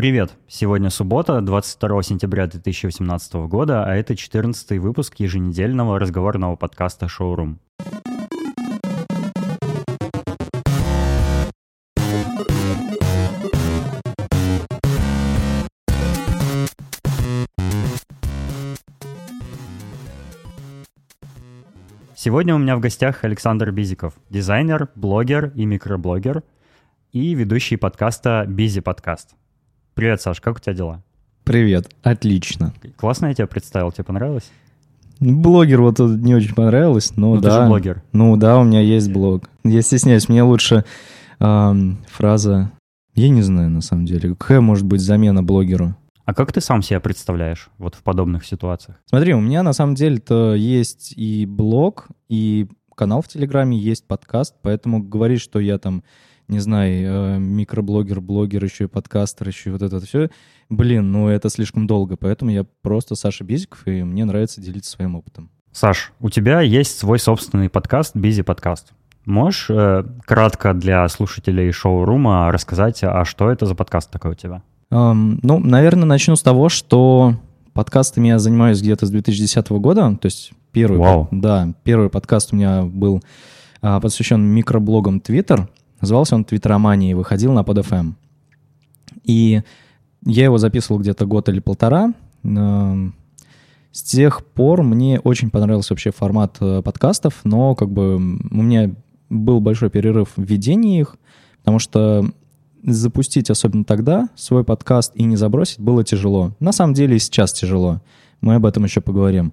Привет! Сегодня суббота, 22 сентября 2018 года, а это 14 выпуск еженедельного разговорного подкаста «Шоурум». Сегодня у меня в гостях Александр Бизиков, дизайнер, блогер и микроблогер, и ведущий подкаста «Бизи подкаст». Привет, Саш, как у тебя дела? Привет, отлично. Классно я тебя представил, тебе понравилось? Блогер вот тут не очень понравилось, но Ну, да. ты же блогер. Ну да, у меня есть блог. Я стесняюсь, мне лучше ам, фраза... Я не знаю, на самом деле. Какая может быть замена блогеру? А как ты сам себя представляешь вот в подобных ситуациях? Смотри, у меня на самом деле-то есть и блог, и канал в Телеграме, есть подкаст, поэтому говорить, что я там, не знаю, э, микроблогер, блогер, еще и подкастер, еще и вот это все, блин, ну это слишком долго, поэтому я просто Саша Безиков, и мне нравится делиться своим опытом. Саш, у тебя есть свой собственный подкаст, Бизи подкаст. Можешь э, кратко для слушателей шоурума рассказать, а что это за подкаст такой у тебя? Ам, ну, наверное, начну с того, что подкастами я занимаюсь где-то с 2010 года, то есть первый, Вау. да, первый подкаст у меня был а, посвящен микроблогам Twitter, назывался он Твиттеромания и выходил на PodFM. И я его записывал где-то год или полтора. Ам, С тех пор мне очень понравился вообще формат э, подкастов, но как бы у меня был большой перерыв в ведении их, потому что запустить, особенно тогда, свой подкаст и не забросить было тяжело. На самом деле и сейчас тяжело. Мы об этом еще поговорим.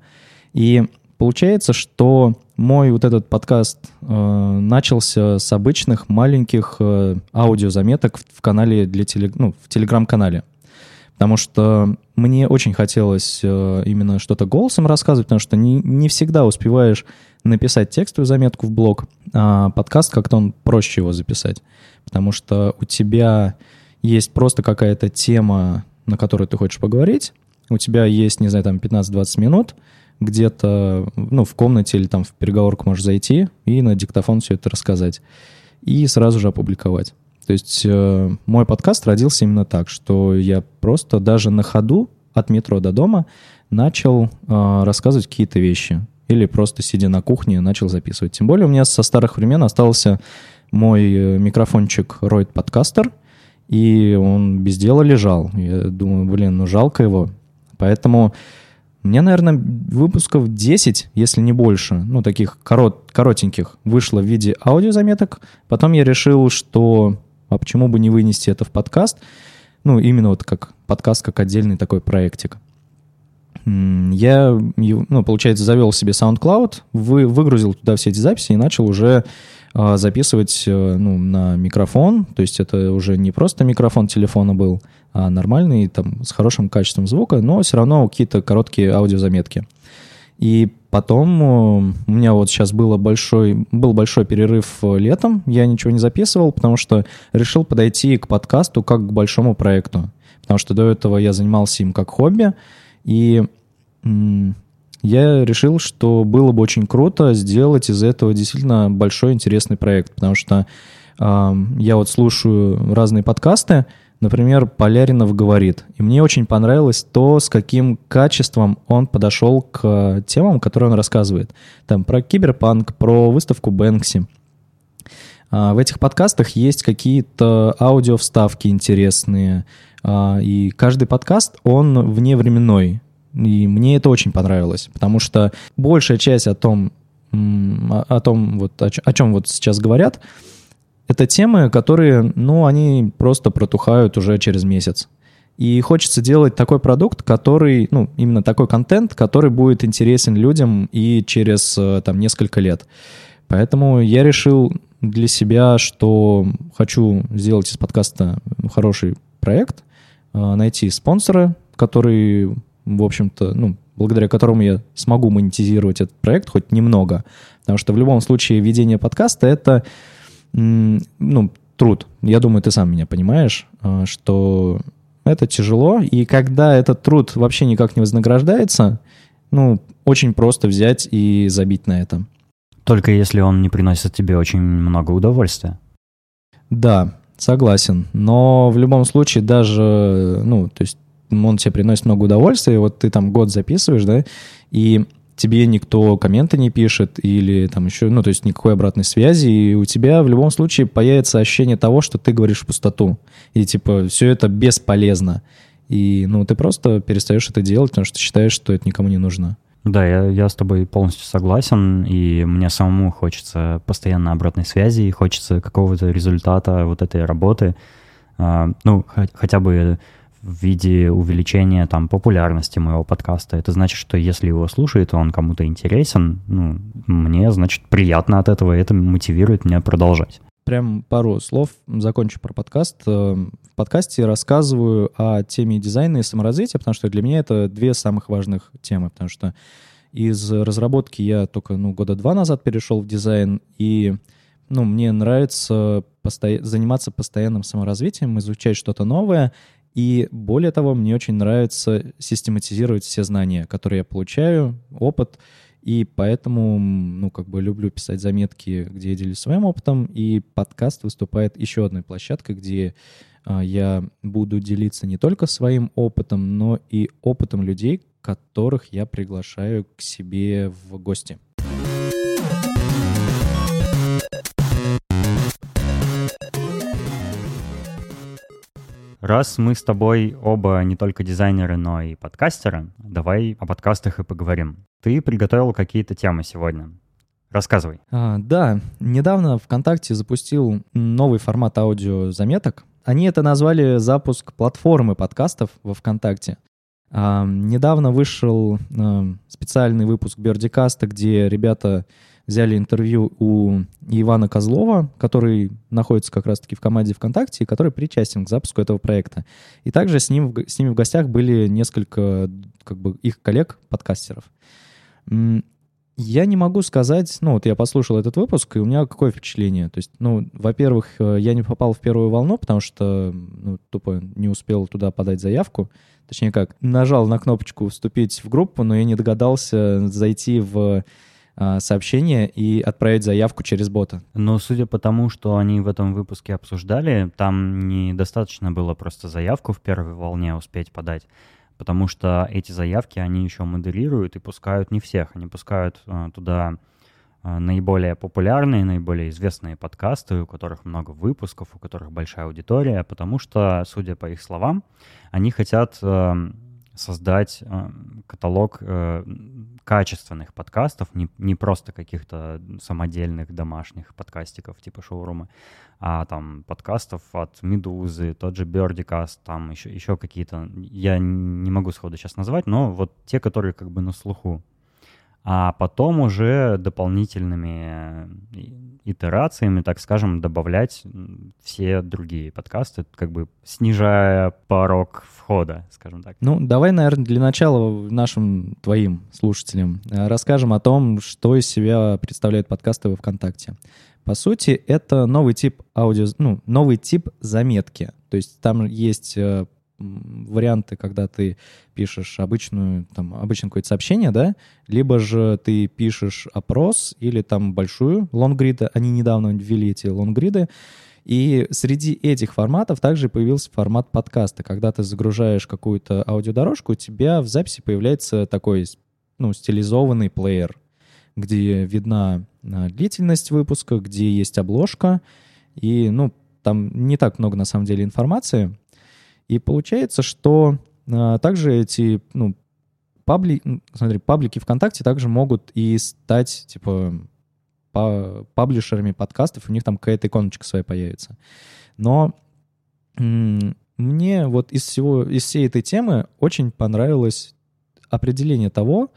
И получается, что мой вот этот подкаст э, начался с обычных маленьких э, аудиозаметок в, в канале для теле, ну, в телеграм-канале. Потому что мне очень хотелось э, именно что-то голосом рассказывать, потому что не, не всегда успеваешь написать текстовую заметку в блог, а подкаст как-то он проще его записать. Потому что у тебя есть просто какая-то тема, на которую ты хочешь поговорить, у тебя есть, не знаю, там 15-20 минут, где-то, ну, в комнате или там в переговорку можешь зайти и на диктофон все это рассказать. И сразу же опубликовать. То есть э, мой подкаст родился именно так, что я просто даже на ходу от метро до дома начал э, рассказывать какие-то вещи. Или просто сидя на кухне начал записывать. Тем более у меня со старых времен остался мой э, микрофончик Royd Podcaster, и он без дела лежал. Я думаю, блин, ну жалко его. Поэтому мне, наверное, выпусков 10, если не больше, ну, таких корот, коротеньких, вышло в виде аудиозаметок. Потом я решил, что а почему бы не вынести это в подкаст? Ну, именно вот как подкаст, как отдельный такой проектик. Я, ну, получается, завел себе SoundCloud, вы, выгрузил туда все эти записи и начал уже а, записывать э, ну, на микрофон. То есть это уже не просто микрофон телефона был, нормальный, там, с хорошим качеством звука, но все равно какие-то короткие аудиозаметки. И потом э, у меня вот сейчас было большой, был большой перерыв э, летом, я ничего не записывал, потому что решил подойти к подкасту как к большому проекту. Потому что до этого я занимался им как хобби, и я решил, что было бы очень круто сделать из этого действительно большой интересный проект, потому что ам, я вот слушаю разные подкасты, например, Поляринов говорит, и мне очень понравилось то, с каким качеством он подошел к темам, которые он рассказывает. Там про киберпанк, про выставку Бэнкси. А, В этих подкастах есть какие-то аудиовставки интересные, а, и каждый подкаст, он вневременной. И мне это очень понравилось, потому что большая часть о том, о, том вот, о чем вот сейчас говорят, это темы, которые, ну, они просто протухают уже через месяц. И хочется делать такой продукт, который, ну, именно такой контент, который будет интересен людям и через э, там несколько лет. Поэтому я решил для себя, что хочу сделать из подкаста хороший проект, э, найти спонсора, который, в общем-то, ну, благодаря которому я смогу монетизировать этот проект хоть немного. Потому что в любом случае ведение подкаста — это, ну, труд. Я думаю, ты сам меня понимаешь, э, что это тяжело, и когда этот труд вообще никак не вознаграждается, ну, очень просто взять и забить на это. Только если он не приносит тебе очень много удовольствия. Да, Согласен. Но в любом случае даже, ну, то есть он тебе приносит много удовольствия, вот ты там год записываешь, да, и тебе никто комменты не пишет или там еще, ну, то есть никакой обратной связи, и у тебя в любом случае появится ощущение того, что ты говоришь в пустоту. И типа все это бесполезно. И, ну, ты просто перестаешь это делать, потому что считаешь, что это никому не нужно. Да, я, я с тобой полностью согласен, и мне самому хочется постоянно обратной связи, и хочется какого-то результата вот этой работы, а, ну, хотя бы в виде увеличения там популярности моего подкаста. Это значит, что если его слушает, он кому-то интересен, ну, мне, значит, приятно от этого, и это мотивирует меня продолжать. Прям пару слов закончу про подкаст. Э, в подкасте рассказываю о теме дизайна и саморазвития, потому что для меня это две самых важных темы, потому что из разработки я только ну, года два назад перешел в дизайн, и ну, мне нравится посто... заниматься постоянным саморазвитием, изучать что-то новое, и более того, мне очень нравится систематизировать все знания, которые я получаю, опыт, и поэтому, ну, как бы люблю писать заметки, где я делюсь своим опытом, и подкаст выступает еще одной площадкой, где а, я буду делиться не только своим опытом, но и опытом людей, которых я приглашаю к себе в гости. Раз мы с тобой оба не только дизайнеры, но и подкастеры, давай о подкастах и поговорим. Ты приготовил какие-то темы сегодня. Рассказывай. А, да, недавно ВКонтакте запустил новый формат аудиозаметок. Они это назвали запуск платформы подкастов во ВКонтакте. А, недавно вышел а, специальный выпуск Бердикаста, где ребята взяли интервью у Ивана Козлова, который находится как раз-таки в команде ВКонтакте и который причастен к запуску этого проекта. И также с, ним, с ними в гостях были несколько как бы, их коллег-подкастеров. Я не могу сказать, ну вот я послушал этот выпуск, и у меня какое впечатление? То есть, ну, во-первых, э, я не попал в первую волну, потому что, ну, тупо не успел туда подать заявку. Точнее как, нажал на кнопочку «Вступить в группу», но я не догадался зайти в сообщение и отправить заявку через бота. Но судя по тому, что они в этом выпуске обсуждали, там недостаточно было просто заявку в первой волне успеть подать, потому что эти заявки они еще модерируют и пускают не всех, они пускают а, туда а, наиболее популярные, наиболее известные подкасты, у которых много выпусков, у которых большая аудитория, потому что, судя по их словам, они хотят создать э, каталог э, качественных подкастов, не, не просто каких-то самодельных домашних подкастиков типа шоурума, а там подкастов от Медузы, тот же Бердикаст, там еще, еще какие-то, я не могу сходу сейчас назвать, но вот те, которые как бы на слуху а потом уже дополнительными э, итерациями, так скажем, добавлять все другие подкасты, как бы снижая порог входа, скажем так. Ну, давай, наверное, для начала нашим твоим слушателям э, расскажем о том, что из себя представляют подкасты во ВКонтакте. По сути, это новый тип аудио, ну, новый тип заметки. То есть там есть э, варианты, когда ты пишешь обычную, там, обычное какое-то сообщение, да, либо же ты пишешь опрос или там большую лонгриды, они недавно ввели эти лонгриды, и среди этих форматов также появился формат подкаста. Когда ты загружаешь какую-то аудиодорожку, у тебя в записи появляется такой ну, стилизованный плеер, где видна а, длительность выпуска, где есть обложка, и, ну, там не так много, на самом деле, информации, и получается, что а, также эти, ну, пабли, смотри, паблики ВКонтакте также могут и стать, типа, паблишерами подкастов, у них там какая-то иконочка своя появится. Но мне вот из всего, из всей этой темы очень понравилось определение того,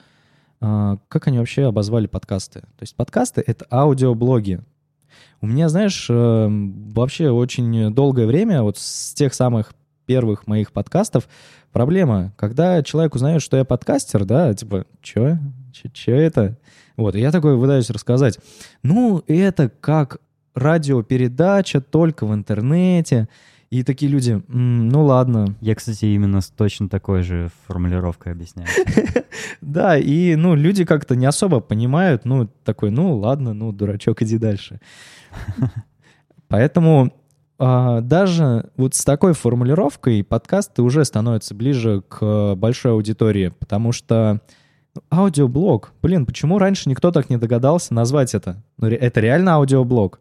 а, как они вообще обозвали подкасты. То есть подкасты — это аудиоблоги. У меня, знаешь, э, вообще очень долгое время, вот с тех самых первых моих подкастов проблема, когда человек узнает, что я подкастер, да, типа, чё? Чё, это? Вот, и я такой пытаюсь рассказать. Ну, это как радиопередача только в интернете. И такие люди, ну ладно. Я, кстати, именно с точно такой же формулировкой объясняю. Да, и, ну, люди как-то не особо понимают, ну, такой, ну, ладно, ну, дурачок, иди дальше. Поэтому даже вот с такой формулировкой подкасты уже становятся ближе к большой аудитории, потому что ну, аудиоблог, блин, почему раньше никто так не догадался назвать это? Ну, это реально аудиоблог.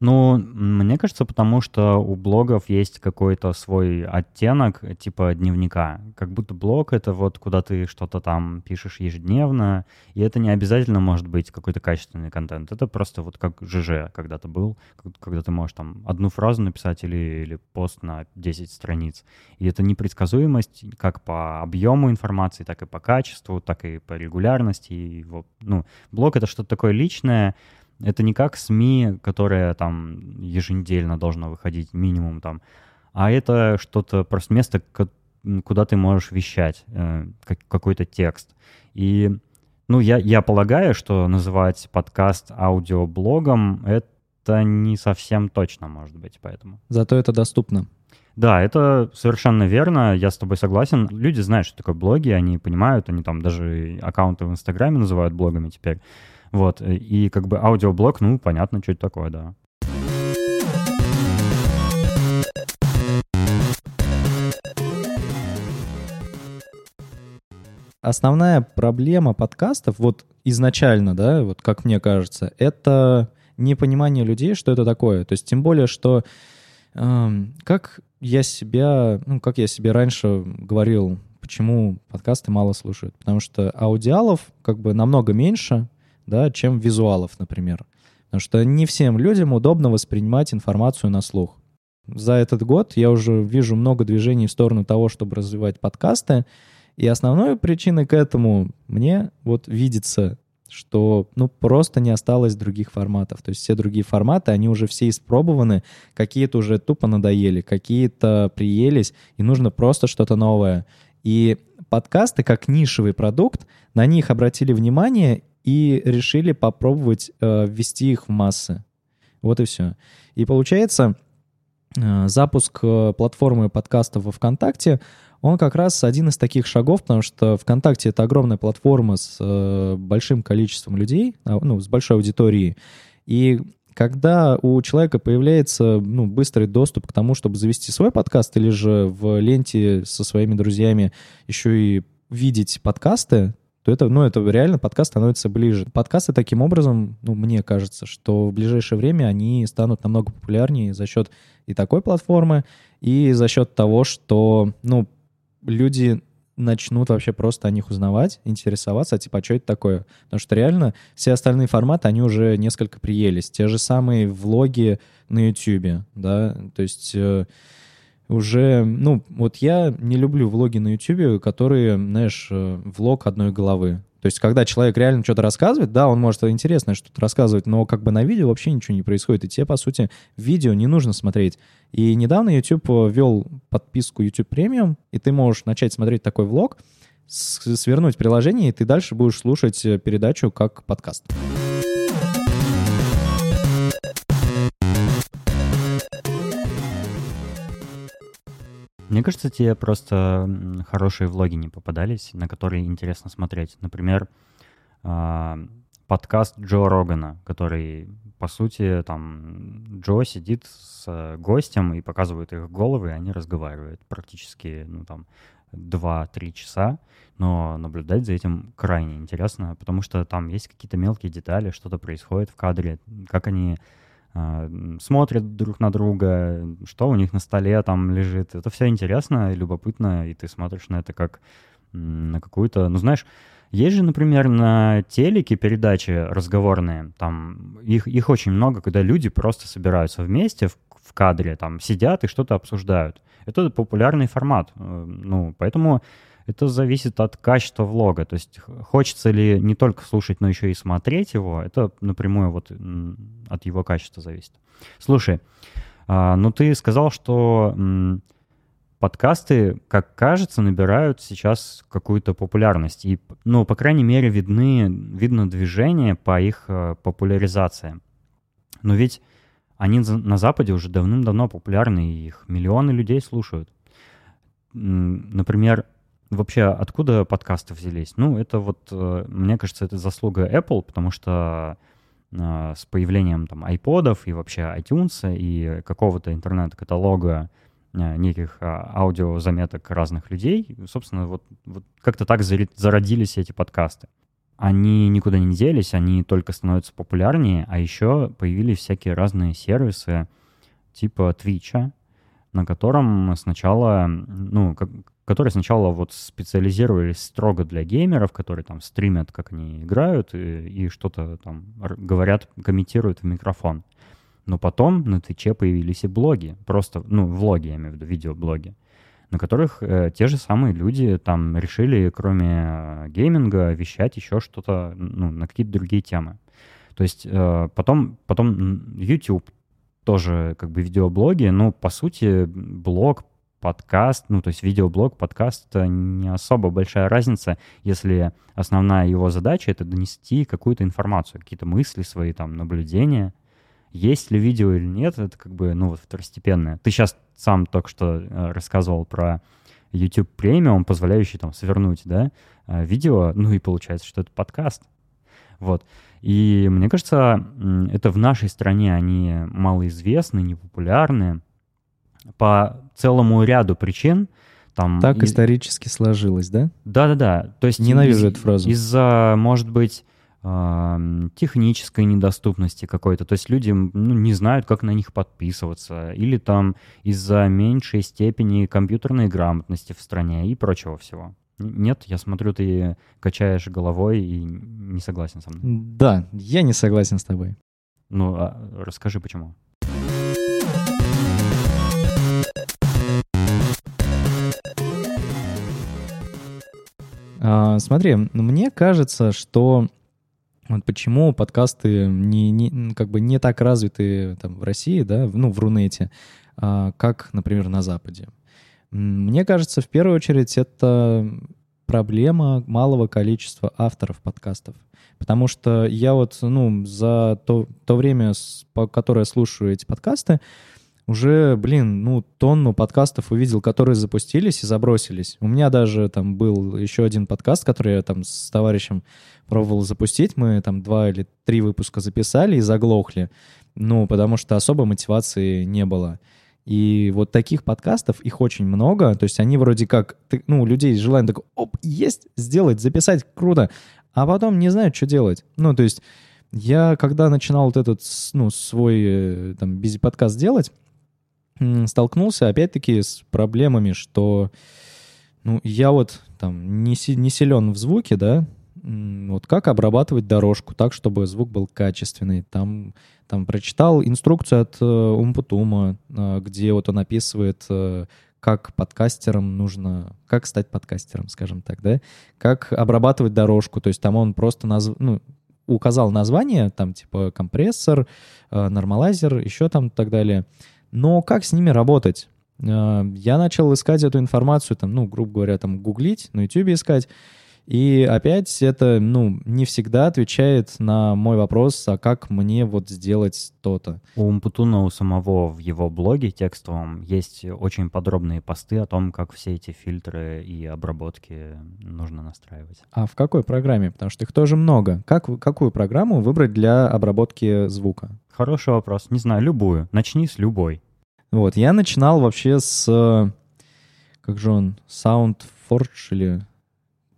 Ну, мне кажется, потому что у блогов есть какой-то свой оттенок, типа дневника. Как будто блог — это вот куда ты что-то там пишешь ежедневно, и это не обязательно может быть какой-то качественный контент. Это просто вот как ЖЖ когда-то был, когда ты можешь там одну фразу написать или, или пост на 10 страниц. И это непредсказуемость как по объему информации, так и по качеству, так и по регулярности. И вот, ну, блог — это что-то такое личное, это не как СМИ, которое там еженедельно должно выходить минимум там, а это что-то просто место, куда ты можешь вещать э, какой-то текст. И, ну, я, я полагаю, что называть подкаст аудиоблогом — это не совсем точно, может быть, поэтому. Зато это доступно. Да, это совершенно верно, я с тобой согласен. Люди знают, что такое блоги, они понимают, они там даже аккаунты в Инстаграме называют блогами теперь. Вот, э, и как бы аудиоблог, ну, понятно, что это такое, да. Основная проблема подкастов, вот изначально, да, вот как мне кажется, это непонимание людей, что это такое. То есть тем более, что э, как я себя, ну, как я себе раньше говорил, почему подкасты мало слушают. Потому что аудиалов как бы намного меньше, да, чем визуалов, например. Потому что не всем людям удобно воспринимать информацию на слух. За этот год я уже вижу много движений в сторону того, чтобы развивать подкасты. И основной причиной к этому мне вот видится, что ну просто не осталось других форматов. То есть все другие форматы, они уже все испробованы, какие-то уже тупо надоели, какие-то приелись, и нужно просто что-то новое. И подкасты как нишевый продукт, на них обратили внимание и решили попробовать э, ввести их в массы. Вот и все. И получается, э, запуск э, платформы подкастов во ВКонтакте, он как раз один из таких шагов, потому что ВКонтакте — это огромная платформа с э, большим количеством людей, а, ну, с большой аудиторией. И когда у человека появляется ну, быстрый доступ к тому, чтобы завести свой подкаст, или же в ленте со своими друзьями еще и видеть подкасты, то это, ну, это реально подкаст становится ближе. Подкасты таким образом, ну, мне кажется, что в ближайшее время они станут намного популярнее за счет и такой платформы, и за счет того, что, ну, люди начнут вообще просто о них узнавать, интересоваться, типа, а что это такое? Потому что реально все остальные форматы, они уже несколько приелись. Те же самые влоги на YouTube, да, то есть э, уже, ну, вот я не люблю влоги на YouTube, которые, знаешь, э, влог одной головы. То есть, когда человек реально что-то рассказывает, да, он может интересное что-то рассказывать, но как бы на видео вообще ничего не происходит. И тебе, по сути, видео не нужно смотреть. И недавно YouTube ввел подписку YouTube Premium, и ты можешь начать смотреть такой влог, свернуть приложение, и ты дальше будешь слушать э, передачу как подкаст. Мне кажется, тебе просто хорошие влоги не попадались, на которые интересно смотреть. Например, а, подкаст Джо Рогана, который, по сути, там Джо сидит с гостем и показывает их головы, и они разговаривают практически, ну, там, 2-3 часа, но наблюдать за этим крайне интересно, потому что там есть какие-то мелкие детали, что-то происходит в кадре, как они смотрят друг на друга, что у них на столе там лежит. Это все интересно и любопытно, и ты смотришь на это как на какую-то... Ну, знаешь, есть же, например, на телеке передачи разговорные, там их, их очень много, когда люди просто собираются вместе в, в кадре, там сидят и что-то обсуждают. Это популярный формат. Э, ну, поэтому это зависит от качества влога. То есть хочется ли не только слушать, но еще и смотреть его, это напрямую вот от его качества зависит. Слушай, а, ну ты сказал, что подкасты, как кажется, набирают сейчас какую-то популярность. И, ну, по крайней мере, видны, видно движение по их э, популяризации. Но ведь они на Западе уже давным-давно популярны, и их миллионы людей слушают. Например, Вообще, откуда подкасты взялись? Ну, это вот, э, мне кажется, это заслуга Apple, потому что а, с появлением там айподов и вообще iTunes и какого-то интернет-каталога а, неких а, аудиозаметок разных людей, собственно, вот, вот как-то так зародились эти подкасты. Они никуда не делись, они только становятся популярнее, а еще появились всякие разные сервисы типа Твича, на котором сначала, ну, как, которые сначала вот специализировались строго для геймеров, которые там стримят, как они играют, и, и что-то там говорят, комментируют в микрофон. Но потом на Твиче появились и блоги, просто, ну, влоги, я имею в виду, видеоблоги, на которых э, те же самые люди там решили, кроме э, гейминга, вещать еще что-то, ну, на какие-то другие темы. То есть э, потом, потом YouTube тоже как бы видеоблоги, ну, по сути, блог подкаст, ну, то есть видеоблог, подкаст, это не особо большая разница, если основная его задача — это донести какую-то информацию, какие-то мысли свои, там, наблюдения. Есть ли видео или нет, это как бы, ну, вот второстепенное. Ты сейчас сам только что э, рассказывал про YouTube премиум, позволяющий там свернуть, да, э, видео, ну и получается, что это подкаст. Вот. И мне кажется, это в нашей стране они малоизвестны, непопулярны, по целому ряду причин. Там так и... исторически сложилось, да? Да-да-да. То есть Ненавижу из, эту фразу. Из-за, может быть, технической недоступности какой-то. То есть люди ну, не знают, как на них подписываться. Или там из-за меньшей степени компьютерной грамотности в стране и прочего всего. Нет, я смотрю, ты качаешь головой и не согласен со мной. Да, я не согласен с тобой. Ну, а расскажи, почему. А, смотри, мне кажется, что вот почему подкасты не, не, как бы не так развиты там, в России, да, ну, в Рунете, а, как, например, на Западе. Мне кажется, в первую очередь это проблема малого количества авторов подкастов. Потому что я вот, ну, за то, то время, которое слушаю эти подкасты, уже, блин, ну, тонну подкастов увидел, которые запустились и забросились. У меня даже там был еще один подкаст, который я там с товарищем пробовал запустить. Мы там два или три выпуска записали и заглохли. Ну, потому что особо мотивации не было. И вот таких подкастов, их очень много. То есть они вроде как, ну, у людей желание такое, оп, есть, сделать, записать, круто. А потом не знают, что делать. Ну, то есть я, когда начинал вот этот, ну, свой э, там бизи-подкаст делать, столкнулся опять-таки с проблемами, что ну, я вот там не, си, не силен в звуке, да, вот как обрабатывать дорожку так, чтобы звук был качественный. Там, там прочитал инструкцию от э, Умпутума, э, где вот он описывает, э, как подкастерам нужно, как стать подкастером, скажем так, да, как обрабатывать дорожку. То есть там он просто назв... ну, указал название, там типа компрессор, э, нормалайзер, еще там и так далее. Но как с ними работать? Э, я начал искать эту информацию, там, ну, грубо говоря, там, гуглить, на YouTube искать. И опять это, ну, не всегда отвечает на мой вопрос, а как мне вот сделать то-то. У Умпутуна у самого в его блоге текстовом есть очень подробные посты о том, как все эти фильтры и обработки нужно настраивать. А в какой программе? Потому что их тоже много. Как, какую программу выбрать для обработки звука? Хороший вопрос. Не знаю, любую. Начни с любой. Вот, я начинал вообще с... Как же он? SoundForge или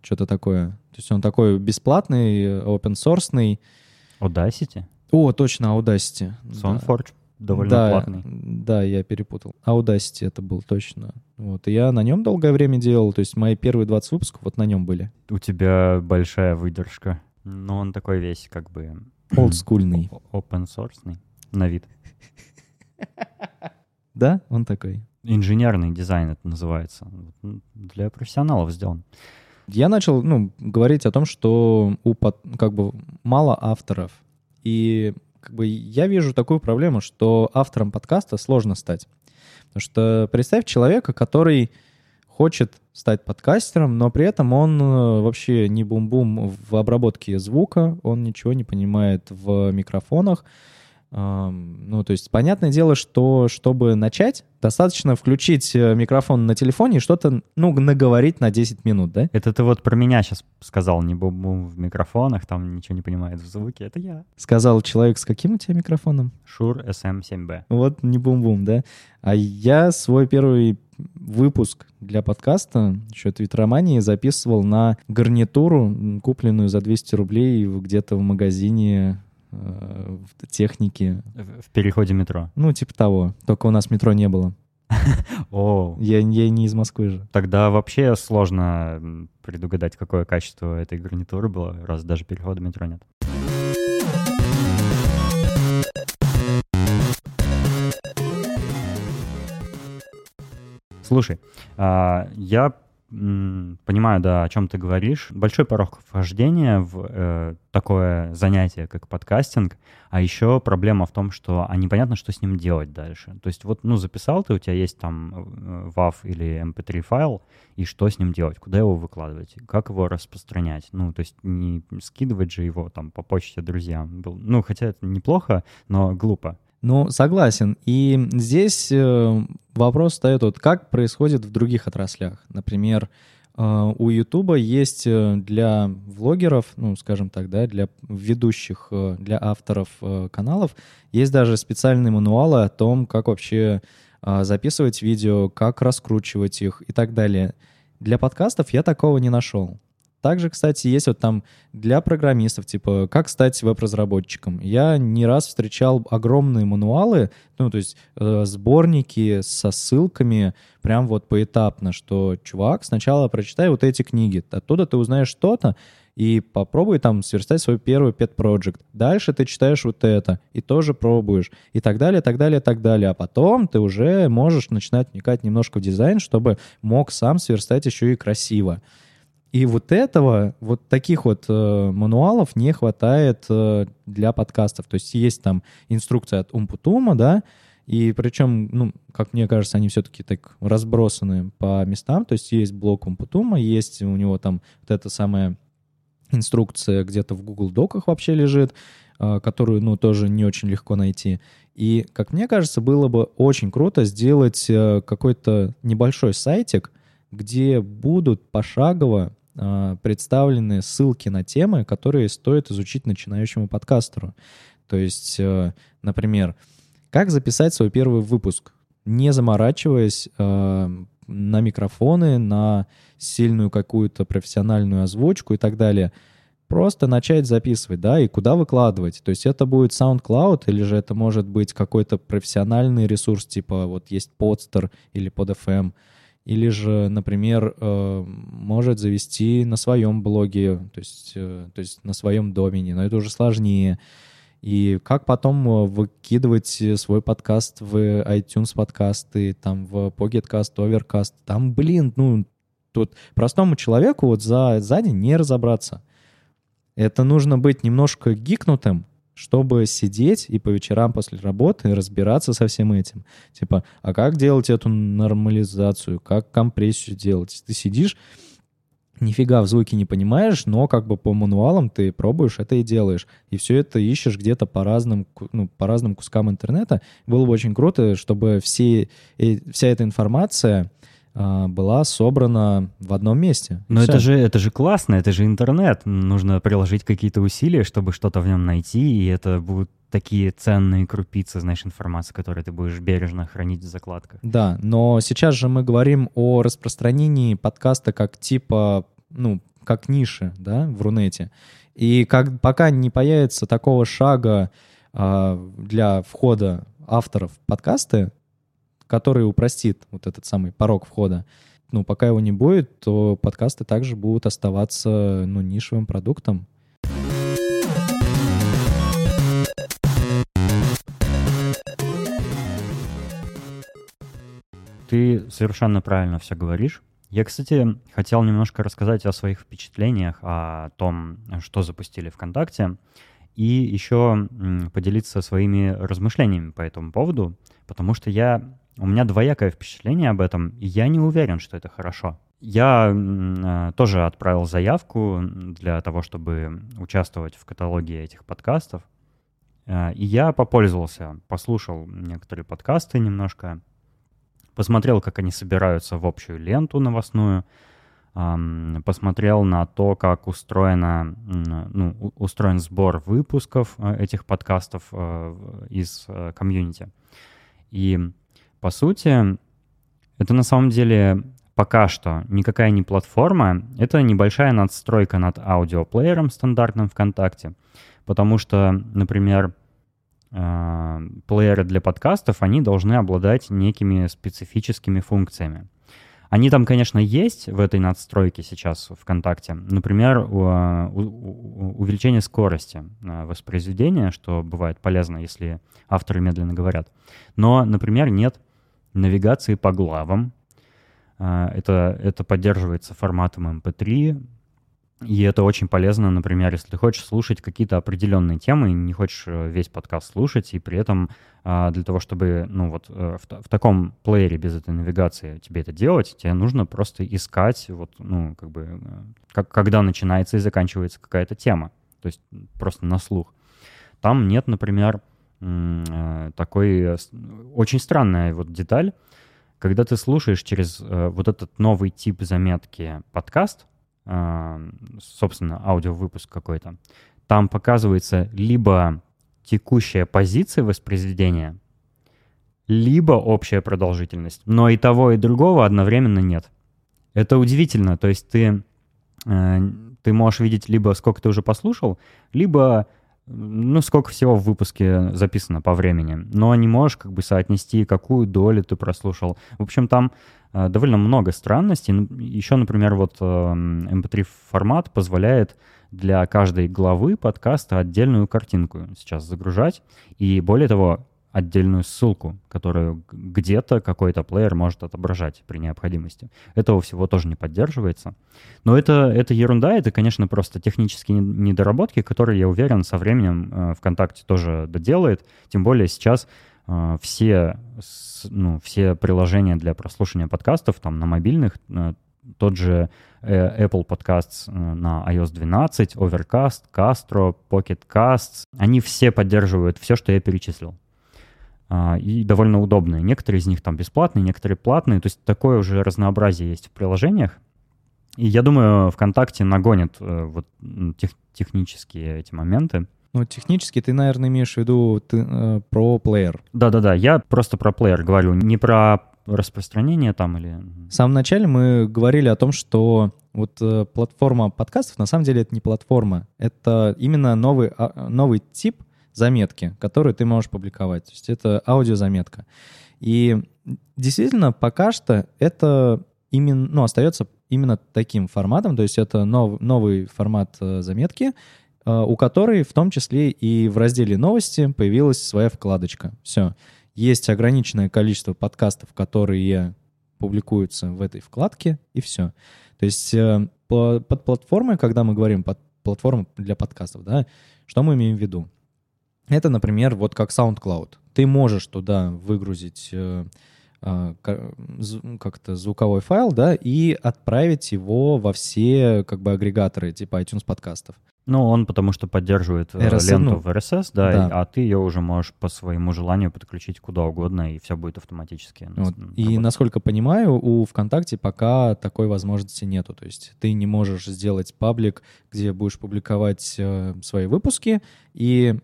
что-то такое. То есть он такой бесплатный, open source. Audacity? О, точно, Audacity. SoundForge да. довольно да, платный. Да, я перепутал. Audacity это был точно. Вот, и я на нем долгое время делал, то есть мои первые 20 выпусков вот на нем были. У тебя большая выдержка. Но он такой весь как бы... Олдскульный. Open source на вид. Да, он такой. Инженерный дизайн это называется. Для профессионалов сделан. Я начал ну, говорить о том, что у как бы мало авторов. И как бы я вижу такую проблему, что автором подкаста сложно стать. Потому что представь человека, который хочет стать подкастером, но при этом он э, вообще не бум-бум в обработке звука, он ничего не понимает в микрофонах, Ну, то есть, понятное дело, что чтобы начать, достаточно включить э, микрофон на телефоне и что-то, ну, наговорить на 10 минут, да? Это ты вот про меня сейчас сказал, не бум-бум в микрофонах, там ничего не понимает в звуке, это я. Сказал человек с каким у тебя микрофоном? Шур SM7B. Вот не бум-бум, да? А я свой первый выпуск для подкаста, еще твит-романии, записывал на гарнитуру, купленную за 200 рублей где-то в магазине Э, в технике. В переходе метро? Ну, типа того. Только у нас метро не было. О. Я, я не из Москвы же. Тогда вообще сложно предугадать, какое качество этой гарнитуры было, раз даже перехода метро нет. Слушай, а, я понимаю, да, о чем ты говоришь. Большой порог вхождения в э, такое занятие, как подкастинг, а еще проблема в том, что а непонятно, что с ним делать дальше. То есть вот, ну, записал ты, у тебя есть там э, WAV или MP3 эм файл, и что с ним делать? Куда его выкладывать? Как его распространять? Ну, то есть не скидывать же его там по почте друзьям. Ну, хотя это неплохо, но глупо. Ну, согласен. И здесь э, вопрос встает, вот как происходит в других отраслях. Например, э, у Ютуба есть э, для влогеров, ну, скажем так, да, для ведущих, для авторов каналов, есть даже специальные мануалы о том, как вообще записывать видео, как раскручивать их и так далее. Для подкастов я такого не нашел. Также, кстати, есть вот там для программистов, типа, как стать веб-разработчиком. Я не раз встречал огромные мануалы, ну, то есть э, сборники со ссылками, прям вот поэтапно, что, чувак, сначала прочитай вот эти книги, оттуда ты узнаешь что-то, и попробуй там сверстать свой первый pet project. Дальше ты читаешь вот это, и тоже пробуешь, и так далее, так далее, так далее. А потом ты уже можешь начинать вникать немножко в дизайн, чтобы мог сам сверстать еще и красиво. И вот этого, вот таких вот э, мануалов не хватает э, для подкастов. То есть есть там инструкция от Умпутума, да, и причем, ну, как мне кажется, они все-таки так разбросаны по местам. То есть есть блок Умпутума, есть у него там вот эта самая инструкция где-то в Google Доках вообще лежит, э, которую, ну, тоже не очень легко найти. И, как мне кажется, было бы очень круто сделать э, какой-то небольшой сайтик, где будут пошагово представлены ссылки на темы, которые стоит изучить начинающему подкастеру. То есть, э, например, как записать свой первый выпуск, не заморачиваясь э, на микрофоны, на сильную какую-то профессиональную озвучку и так далее. Просто начать записывать, да, и куда выкладывать. То есть это будет SoundCloud или же это может быть какой-то профессиональный ресурс, типа вот есть Podster или PodFM, или же, например, э, может завести на своем блоге, то есть, э, то есть на своем домене, но это уже сложнее. И как потом э, выкидывать свой подкаст в iTunes подкасты, там в Pocket Cast, Overcast, там, блин, ну, тут простому человеку вот за, за день не разобраться. Это нужно быть немножко гикнутым, чтобы сидеть и по вечерам после работы разбираться со всем этим. Типа, а как делать эту нормализацию, как компрессию делать? Ты сидишь, нифига в звуке не понимаешь, но как бы по мануалам ты пробуешь это и делаешь. И все это ищешь где-то по разным, ну, по разным кускам интернета. Было бы очень круто, чтобы все, э, вся эта информация была собрана в одном месте. Но это же, это же классно, это же интернет. Нужно приложить какие-то усилия, чтобы что-то в нем найти, и это будут такие ценные крупицы, знаешь, информации, которые ты будешь бережно хранить в закладках. Да, но сейчас же мы говорим о распространении подкаста как типа, ну, как ниши, да, в Рунете. И как, пока не появится такого шага э, для входа авторов подкасты, который упростит вот этот самый порог входа. Ну, пока его не будет, то подкасты также будут оставаться, ну, нишевым продуктом. Ты совершенно правильно все говоришь. Я, кстати, хотел немножко рассказать о своих впечатлениях, о том, что запустили ВКонтакте, и еще поделиться своими размышлениями по этому поводу, потому что я у меня двоякое впечатление об этом, и я не уверен, что это хорошо. Я э, тоже отправил заявку для того, чтобы участвовать в каталоге этих подкастов. Э, и я попользовался, послушал некоторые подкасты немножко, посмотрел, как они собираются в общую ленту новостную, посмотрел на то, как устроена, ну, устроен сбор выпусков э, этих подкастов из комьюнити. И, по сути, это на самом деле пока что никакая не платформа, это небольшая надстройка над аудиоплеером стандартным ВКонтакте, потому что, например, э, плееры для подкастов, они должны обладать некими специфическими функциями. Они там, конечно, есть в этой надстройке сейчас ВКонтакте. Например, увеличение скорости э, воспроизведения, что бывает полезно, если авторы медленно говорят. Но, например, нет навигации по главам, а, это, это поддерживается форматом MP3, эм и это очень полезно, например, если ты хочешь слушать какие-то определенные темы, и не хочешь э, весь подкаст слушать, и при этом а, для того, чтобы, ну вот, э, в, в таком плеере без этой навигации тебе это делать, тебе нужно просто искать, вот, ну, как бы, э, как, когда начинается и заканчивается какая-то тема, то есть просто на слух. Там нет, например, такой очень странная вот деталь, когда ты слушаешь через э, вот этот новый тип заметки подкаст, э, собственно, аудиовыпуск какой-то, там показывается либо текущая позиция воспроизведения, либо общая продолжительность. Но и того, и другого одновременно нет. Это удивительно. То есть ты, э, ты можешь видеть либо сколько ты уже послушал, либо ну, сколько всего в выпуске записано по времени, но не можешь как бы соотнести, какую долю ты прослушал. В общем, там э, довольно много странностей. Еще, например, вот э, MP3 формат позволяет для каждой главы подкаста отдельную картинку сейчас загружать. И более того, отдельную ссылку, которую где-то какой-то плеер может отображать при необходимости. Этого всего тоже не поддерживается. Но это, это ерунда, это, конечно, просто технические недоработки, которые, я уверен, со временем э, ВКонтакте тоже доделает. Тем более сейчас э, все, ну, все приложения для прослушивания подкастов там на мобильных, э, тот же Apple Podcasts на iOS 12, Overcast, Castro, Pocket Casts, они все поддерживают все, что я перечислил. А, и довольно удобные. Некоторые из них там бесплатные, некоторые платные. То есть такое уже разнообразие есть в приложениях. И я думаю, ВКонтакте нагонит э, вот тех, технические эти моменты. Ну, технически ты, наверное, имеешь в виду ты, э, про плеер. Да-да-да, я просто про плеер говорю, не про распространение там или... В самом начале мы говорили о том, что вот э, платформа подкастов, на самом деле это не платформа, это именно новый, а, новый тип заметки, которые ты можешь публиковать. То есть это аудиозаметка. И действительно, пока что это именно, ну, остается именно таким форматом, то есть это нов, новый формат э, заметки, э, у которой в том числе и в разделе новости появилась своя вкладочка. Все. Есть ограниченное количество подкастов, которые публикуются в этой вкладке, и все. То есть э, под платформой, когда мы говорим под платформу для подкастов, да, что мы имеем в виду? Это, например, вот как SoundCloud. Ты можешь туда выгрузить э, э, как-то звуковой файл, да, и отправить его во все как бы агрегаторы типа iTunes подкастов. Ну, он потому что поддерживает RSS, э, ленту ну, в RSS, да, да. И, а ты ее уже можешь по своему желанию подключить куда угодно, и все будет автоматически. Вот. И насколько понимаю, у ВКонтакте пока такой возможности нету. То есть ты не можешь сделать паблик, где будешь публиковать э, свои выпуски, и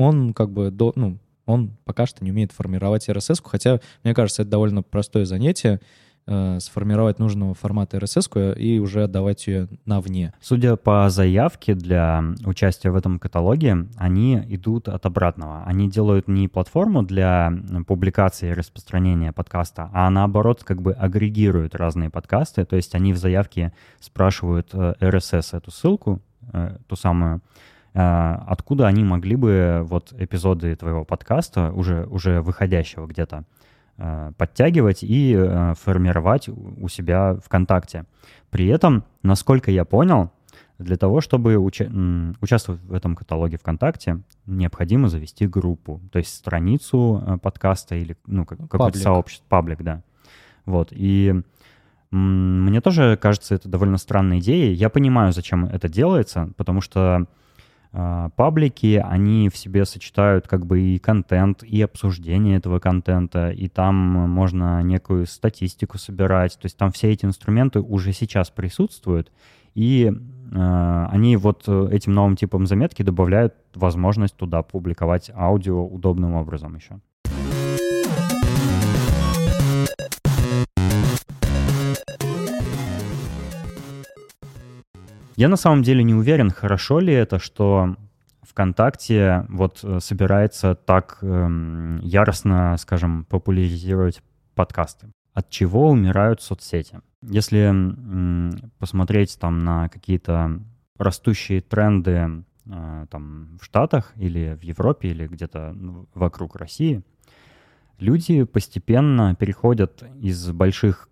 он как бы, до, ну, он пока что не умеет формировать RSS, хотя, мне кажется, это довольно простое занятие, э, сформировать нужного формата RSS и уже отдавать ее на вне. Судя по заявке для участия в этом каталоге, они идут от обратного. Они делают не платформу для публикации и распространения подкаста, а наоборот как бы агрегируют разные подкасты, то есть они в заявке спрашивают э, RSS эту ссылку, э, ту самую, откуда они могли бы вот эпизоды твоего подкаста, уже, уже выходящего где-то, а, подтягивать и а, формировать у себя ВКонтакте. При этом, насколько я понял, для того, чтобы уча- участвовать в этом каталоге ВКонтакте, необходимо завести группу, то есть страницу подкаста или ну, какое-то сообщество, паблик, да. Вот, и мне тоже кажется, это довольно странная идея. Я понимаю, зачем это делается, потому что э, паблики, они в себе сочетают как бы и контент, и обсуждение этого контента, и там можно некую статистику собирать. То есть там все эти инструменты уже сейчас присутствуют, и э, они вот этим новым типом заметки добавляют возможность туда публиковать аудио удобным образом еще. Я на самом деле не уверен, хорошо ли это, что ВКонтакте вот э, собирается так эм, яростно, скажем, популяризировать подкасты. От чего умирают соцсети? Если м, посмотреть там на какие-то растущие тренды э, там в Штатах или в Европе или где-то вокруг России, люди постепенно переходят из больших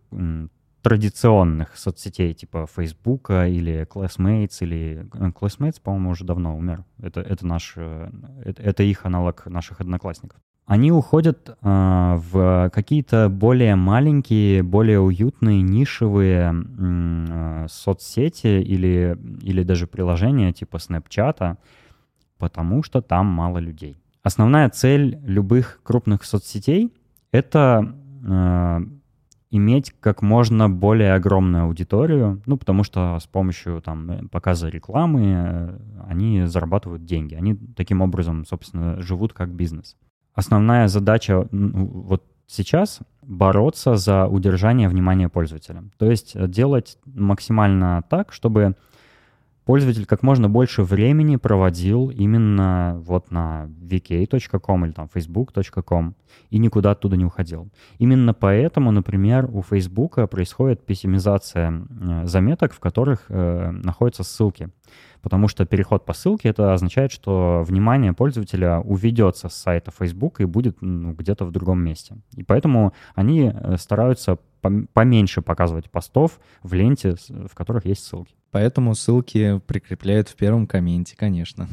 традиционных соцсетей типа Фейсбука или Classmates, или э, Classmates, по-моему, уже давно умер. Это, это, наш, э, это, это их аналог наших одноклассников. Они уходят э, в какие-то более маленькие, более уютные, нишевые э, соцсети или, или даже приложения типа Snapchat, потому что там мало людей. Основная цель любых крупных соцсетей — это э, иметь как можно более огромную аудиторию, ну, потому что с помощью там э, показа рекламы э, они зарабатывают деньги. Они таким образом, собственно, живут как бизнес. Основная задача вот сейчас бороться за удержание внимания пользователя. То есть э, делать максимально так, чтобы пользователь как можно больше времени проводил именно вот на vk.com или там facebook.com и никуда оттуда не уходил. Именно поэтому, например, у Facebook происходит пессимизация э, заметок, в которых э, находятся ссылки. Потому что переход по ссылке это означает, что внимание пользователя уведется с сайта Facebook и будет ну, где-то в другом месте. И поэтому они э, стараются поменьше показывать постов в ленте, в которых есть ссылки. Поэтому ссылки прикрепляют в первом комменте, конечно.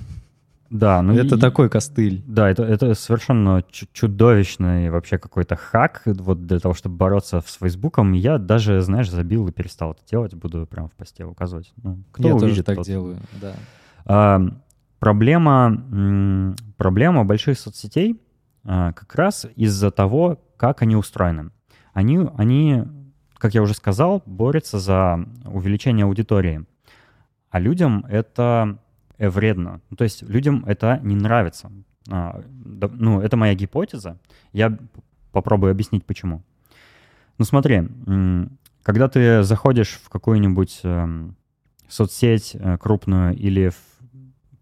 Да, ну это и, такой костыль. Да, это, это совершенно чудовищный вообще какой-то хак вот для того, чтобы бороться с Фейсбуком. Я даже, знаешь, забил и перестал это делать, буду прямо в посте указывать. Ну, кто Я увидит, тоже так тот... делаю, да. А, проблема, проблема больших соцсетей а, как раз из-за того, как они устроены. Они, они как я уже сказал, борется за увеличение аудитории. А людям это вредно. Ну, то есть людям это не нравится. А, ну, это моя гипотеза. Я попробую объяснить, почему. Ну, смотри, когда ты заходишь в какую-нибудь э, соцсеть э, крупную или в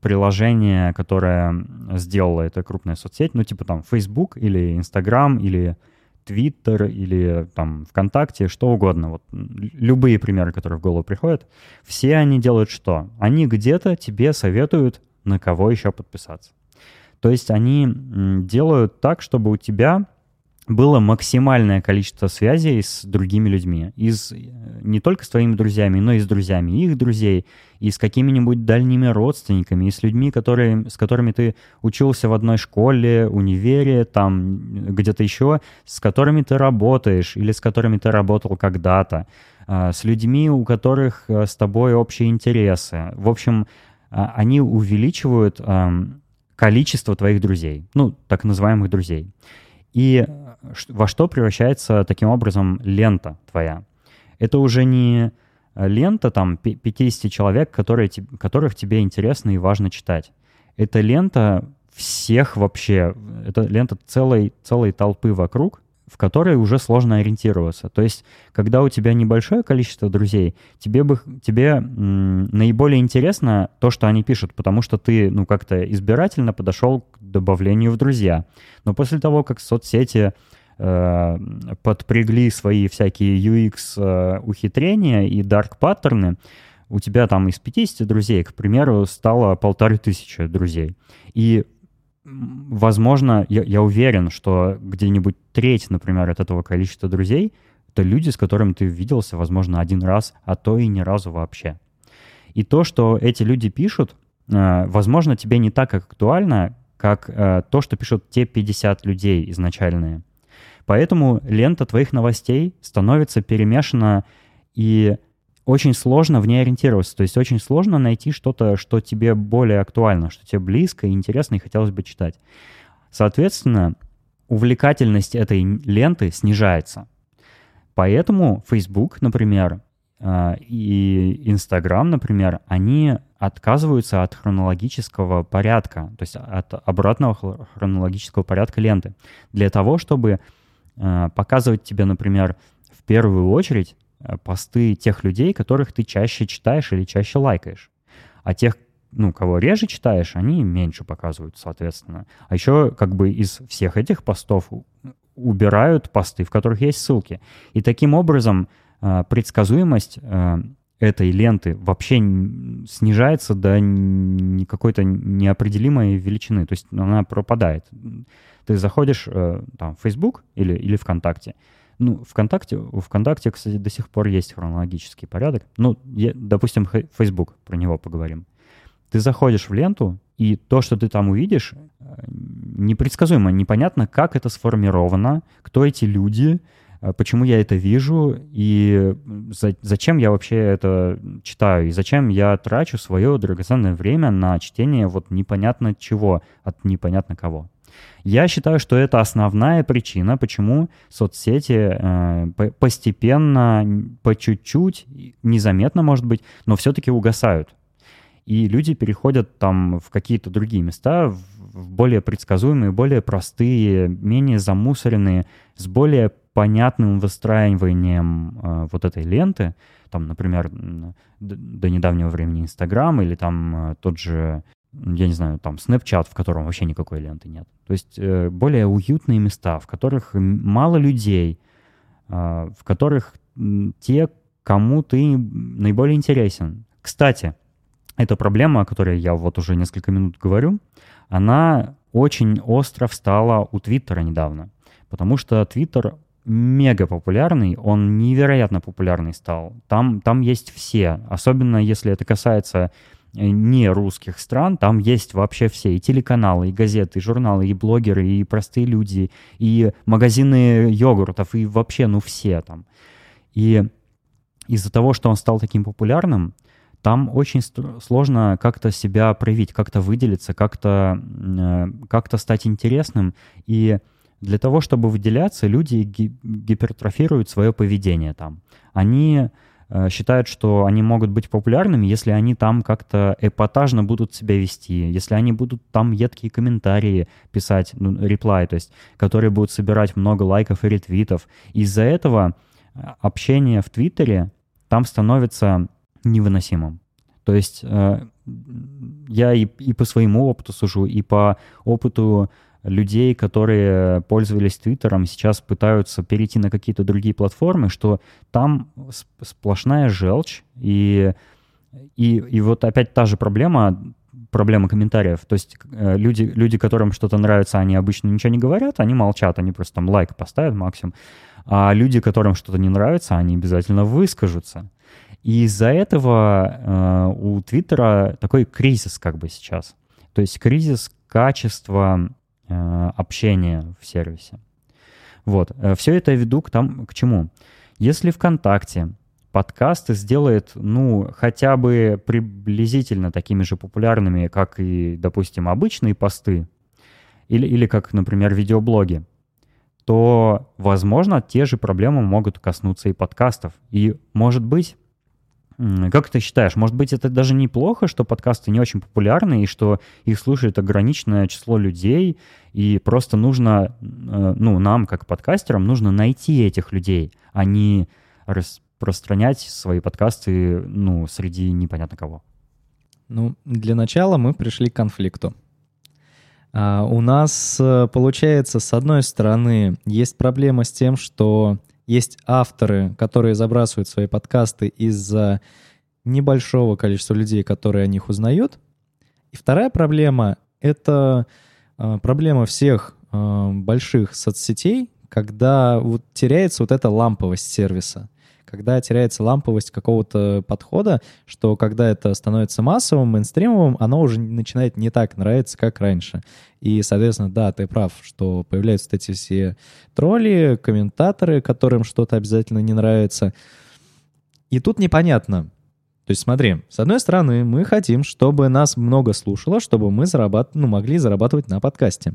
приложение, которое сделала эта крупная соцсеть, ну, типа там Facebook или Instagram или Твиттер или там ВКонтакте, что угодно, вот любые примеры, которые в голову приходят, все они делают что? Они где-то тебе советуют, на кого еще подписаться. То есть они делают так, чтобы у тебя было максимальное количество связей с другими людьми. Из, э, не только с твоими друзьями, но и с друзьями их друзей, и с какими-нибудь дальними родственниками, и с людьми, которые, с которыми ты учился в одной школе, универе, там где-то еще, с которыми ты работаешь или с которыми ты работал когда-то, а, с людьми, у которых э, с тобой общие интересы. В общем, а, они увеличивают количество твоих друзей, ну, так называемых друзей. И во что превращается таким образом лента твоя. Это уже не лента там 50 человек, которые, которых тебе интересно и важно читать. Это лента всех вообще, это лента целой, целой толпы вокруг, в которой уже сложно ориентироваться. То есть, когда у тебя небольшое количество друзей, тебе, бы, тебе м, наиболее интересно то, что они пишут, потому что ты ну, как-то избирательно подошел к добавлению в друзья. Но после того, как соцсети э, подпрягли свои всякие UX э, ухитрения и dark паттерны, у тебя там из 50 друзей, к примеру, стало полторы тысячи друзей. И возможно, я, я уверен, что где-нибудь треть, например, от этого количества друзей — это люди, с которыми ты виделся, возможно, один раз, а то и ни разу вообще. И то, что эти люди пишут, э, возможно, тебе не так актуально, как э, то, что пишут те 50 людей изначальные. Поэтому лента твоих новостей становится перемешана и очень сложно в ней ориентироваться. То есть очень сложно найти что-то, что тебе более актуально, что тебе близко и интересно, и хотелось бы читать. Соответственно, увлекательность этой ленты снижается. Поэтому Facebook, например, а, и Instagram, например, они отказываются от хронологического порядка, то есть от обратного хронологического порядка ленты, для того, чтобы а, показывать тебе, например, в первую очередь посты тех людей, которых ты чаще читаешь или чаще лайкаешь. А тех, ну, кого реже читаешь, они меньше показывают, соответственно. А еще как бы из всех этих постов убирают посты, в которых есть ссылки. И таким образом а, предсказуемость а, этой ленты вообще снижается до какой-то неопределимой величины. То есть она пропадает. Ты заходишь э, там, в Facebook или, или ВКонтакте. Ну, ВКонтакте, у ВКонтакте, кстати, до сих пор есть хронологический порядок. Ну, я, допустим, Facebook, про него поговорим. Ты заходишь в ленту, и то, что ты там увидишь, э, непредсказуемо, непонятно, как это сформировано, кто эти люди, а почему я это вижу и за, зачем я вообще это читаю, и зачем я трачу свое драгоценное время на чтение вот непонятно чего от непонятно кого. Я считаю, что это основная причина, почему соцсети э, постепенно, по чуть-чуть, незаметно, может быть, но все-таки угасают. И люди переходят там в какие-то другие места, в более предсказуемые, более простые, менее замусоренные, с более понятным выстраиванием э, вот этой ленты, там, например, до недавнего времени Инстаграм или там э, тот же, я не знаю, там Snapchat, в котором вообще никакой ленты нет. То есть э, более уютные места, в которых мало людей, э, в которых те, кому ты наиболее интересен. Кстати, эта проблема, о которой я вот уже несколько минут говорю, она очень остро встала у Твиттера недавно. Потому что Твиттер мега популярный, он невероятно популярный стал. Там, там есть все, особенно если это касается не русских стран, там есть вообще все, и телеканалы, и газеты, и журналы, и блогеры, и простые люди, и магазины йогуртов, и вообще, ну, все там. И из-за того, что он стал таким популярным, там очень сложно как-то себя проявить, как-то выделиться, как-то э, как стать интересным. И для того, чтобы выделяться, люди гипертрофируют свое поведение там. Они э, считают, что они могут быть популярными, если они там как-то эпатажно будут себя вести, если они будут там едкие комментарии писать, ну, реплай, то есть, которые будут собирать много лайков и ретвитов. Из-за этого э, общение в Твиттере там становится невыносимым. То есть э, я и, и по своему опыту сужу, и по опыту людей, которые пользовались Твиттером, сейчас пытаются перейти на какие-то другие платформы, что там сплошная желчь, и, и, и вот опять та же проблема, проблема комментариев. То есть э, люди, люди, которым что-то нравится, они обычно ничего не говорят, они молчат, они просто там лайк поставят максимум. А люди, которым что-то не нравится, они обязательно выскажутся. И из-за этого э, у Твиттера такой кризис как бы сейчас. То есть кризис качества общения в сервисе. Вот. Э, Все это я веду к, там, к чему? Если ВКонтакте подкасты сделает, ну, хотя бы приблизительно такими же популярными, как и, допустим, обычные посты, или, или как, например, видеоблоги, то, возможно, те же проблемы могут коснуться и подкастов. И, может быть, как ты считаешь, может быть, это даже неплохо, что подкасты не очень популярны, и что их слушает ограниченное число людей, и просто нужно, э, ну, нам, как подкастерам, нужно найти этих людей, а не распространять свои подкасты, ну, среди непонятно кого? Ну, для начала мы пришли к конфликту. А, у нас, э, получается, с одной стороны, есть проблема с тем, что есть авторы, которые забрасывают свои подкасты из-за небольшого количества людей, которые о них узнают. И вторая проблема — это э, проблема всех э, больших соцсетей, когда вот теряется вот эта ламповость сервиса когда теряется ламповость какого-то подхода, что когда это становится массовым, мейнстримовым, оно уже начинает не так нравиться, как раньше. И, соответственно, да, ты прав, что появляются эти все тролли, комментаторы, которым что-то обязательно не нравится. И тут непонятно. То есть смотри, с одной стороны, мы хотим, чтобы нас много слушало, чтобы мы зарабат... ну, могли зарабатывать на подкасте.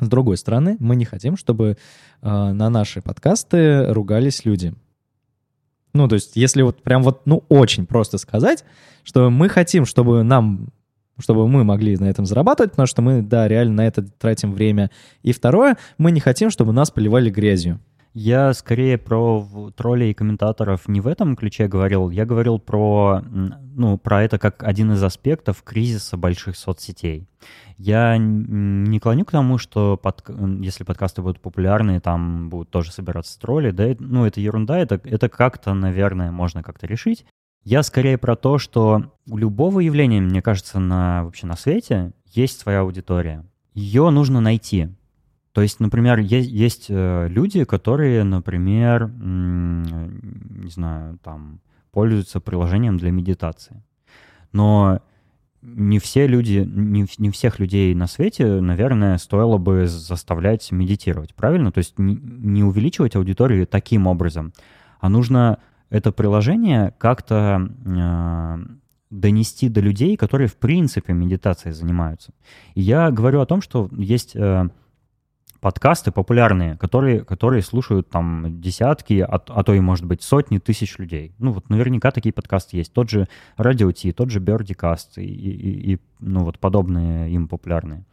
С другой стороны, мы не хотим, чтобы э, на наши подкасты ругались люди. Ну, то есть, если вот прям вот, ну, очень просто сказать, что мы хотим, чтобы нам, чтобы мы могли на этом зарабатывать, потому что мы, да, реально на это тратим время. И второе, мы не хотим, чтобы нас поливали грязью. Я скорее про троллей и комментаторов не в этом ключе говорил. Я говорил про, ну, про это как один из аспектов кризиса больших соцсетей. Я не клоню к тому, что под, если подкасты будут популярны, там будут тоже собираться тролли. Да, ну, это ерунда, это, это как-то, наверное, можно как-то решить. Я скорее про то, что у любого явления, мне кажется, на, вообще на свете есть своя аудитория. Ее нужно найти. То есть, например, есть, есть э, люди, которые, например, не знаю, там, пользуются приложением для медитации. Но не все люди, не, не всех людей на свете, наверное, стоило бы заставлять медитировать, правильно? То есть не, не увеличивать аудиторию таким образом, а нужно это приложение как-то э, донести до людей, которые в принципе медитацией занимаются. И я говорю о том, что есть э, подкасты популярные, которые, которые слушают там десятки, а, а то и, может быть, сотни тысяч людей. Ну вот наверняка такие подкасты есть. Тот же Radio T, тот же Birdicast и, и, и ну вот подобные им популярные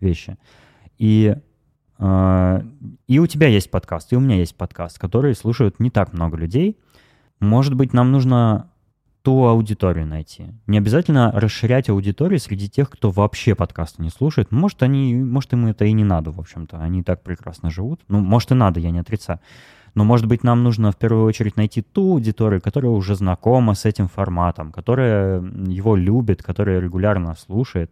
вещи. И, э, и у тебя есть подкаст, и у меня есть подкаст, который слушают не так много людей. Может быть, нам нужно ту аудиторию найти. Не обязательно расширять аудиторию среди тех, кто вообще подкасты не слушает. Может, они, может, им это и не надо, в общем-то. Они так прекрасно живут. Ну, может, и надо, я не отрицаю. Но, может быть, нам нужно в первую очередь найти ту аудиторию, которая уже знакома с этим форматом, которая его любит, которая регулярно слушает.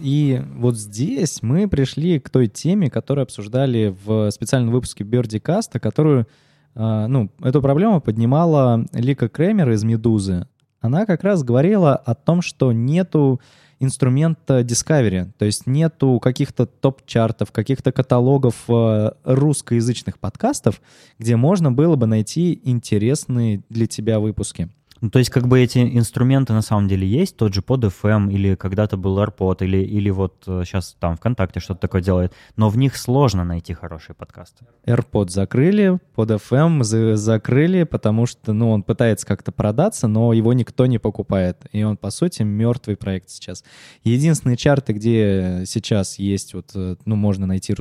И вот здесь мы пришли к той теме, которую обсуждали в специальном выпуске Берди Каста, которую, а, ну, эту проблему поднимала Лика Кремер из «Медузы». Она как раз говорила о том, что нету инструмента Discovery, то есть нету каких-то топ-чартов, каких-то каталогов а, русскоязычных подкастов, где можно было бы найти интересные для тебя выпуски. Ну, то есть как бы эти инструменты на самом деле есть, тот же под FM или когда-то был AirPod или, или вот сейчас э, там ВКонтакте что-то такое делает, но в них сложно найти хорошие подкасты. AirPod закрыли, под FM за закрыли, потому что, ну, он пытается как-то продаться, но его никто не покупает, и он, по сути, мертвый проект сейчас. Единственные чарты, где сейчас есть вот, э, ну, можно найти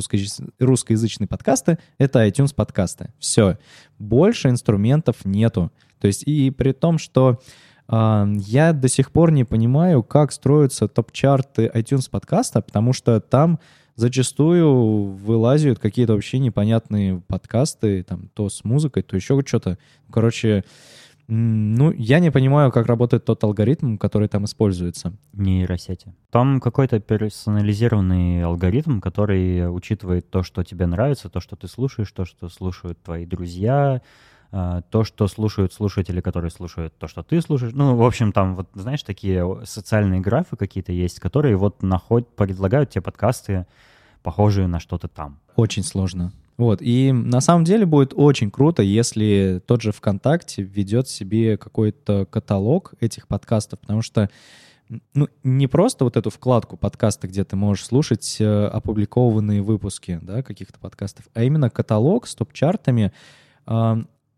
русскоязычные подкасты, это iTunes подкасты. Все. Больше инструментов нету. То есть и при том, что э, я до сих пор не понимаю, как строятся топ-чарты iTunes подкаста, потому что там зачастую вылазят какие-то вообще непонятные подкасты, там, то с музыкой, то еще что-то. Короче, ну, я не понимаю, как работает тот алгоритм, который там используется. Нейросети. Там какой-то персонализированный алгоритм, который учитывает то, что тебе нравится, то, что ты слушаешь, то, что слушают твои друзья, а, то, что слушают слушатели, которые слушают то, что ты слушаешь. Ну, в общем, там, вот, знаешь, такие социальные графы какие-то есть, которые вот находят, предлагают тебе подкасты, похожие на что-то там. Очень сложно. Вот, и на самом деле будет очень круто, если тот же ВКонтакте ведет себе какой-то каталог этих подкастов, потому что ну, не просто вот эту вкладку подкаста, где ты можешь слушать э, опубликованные выпуски да, каких-то подкастов, а именно каталог с топ-чартами,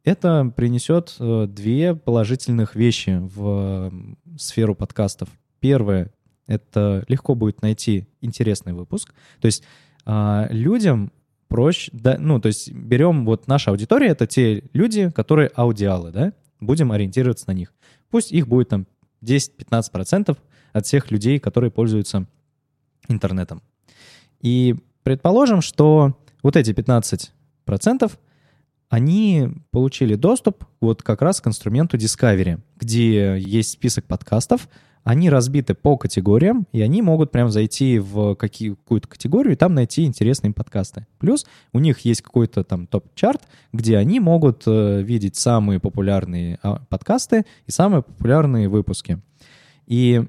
это принесет э, две положительных вещи в сферу подкастов. Первое — это легко будет найти интересный выпуск. То есть а, людям проще, да, ну, то есть берем вот наша аудитория, это те люди, которые аудиалы, да, будем ориентироваться на них. Пусть их будет там 10-15% от всех людей, которые пользуются интернетом. И предположим, что вот эти 15% они получили доступ вот как раз к инструменту Discovery, где есть список подкастов, они разбиты по категориям, и они могут прям зайти в какую-то категорию и там найти интересные подкасты. Плюс у них есть какой-то там топ-чарт, где они могут э, видеть самые популярные а, подкасты и самые популярные выпуски. И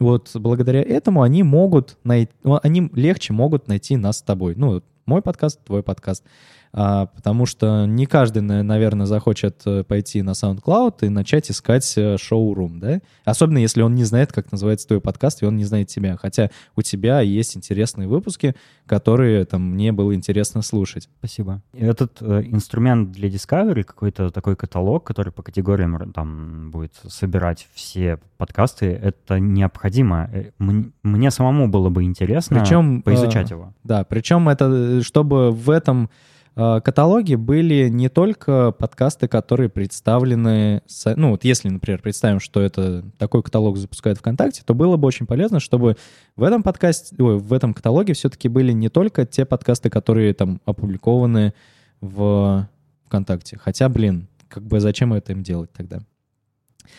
вот благодаря этому они могут найти, ну, они легче могут найти нас с тобой. Ну, мой подкаст, твой подкаст потому что не каждый, наверное, захочет э, пойти на SoundCloud и начать искать э, шоурум, да? Особенно если он не знает, как называется твой подкаст, и он не знает тебя. Хотя у тебя есть интересные выпуски, которые там мне было интересно слушать. Спасибо. Этот э, инструмент для Discovery, какой-то такой каталог, который по категориям там будет собирать все подкасты, это необходимо. Э, мне самому было бы интересно причем, поизучать э, его. Да, причем это, чтобы в этом каталоге были не только подкасты, которые представлены... Ну, вот если, например, представим, что это такой каталог запускает ВКонтакте, то было бы очень полезно, чтобы в этом подкасте, ой, в этом каталоге все-таки были не только те подкасты, которые там опубликованы в ВКонтакте. Хотя, блин, как бы зачем это им делать тогда?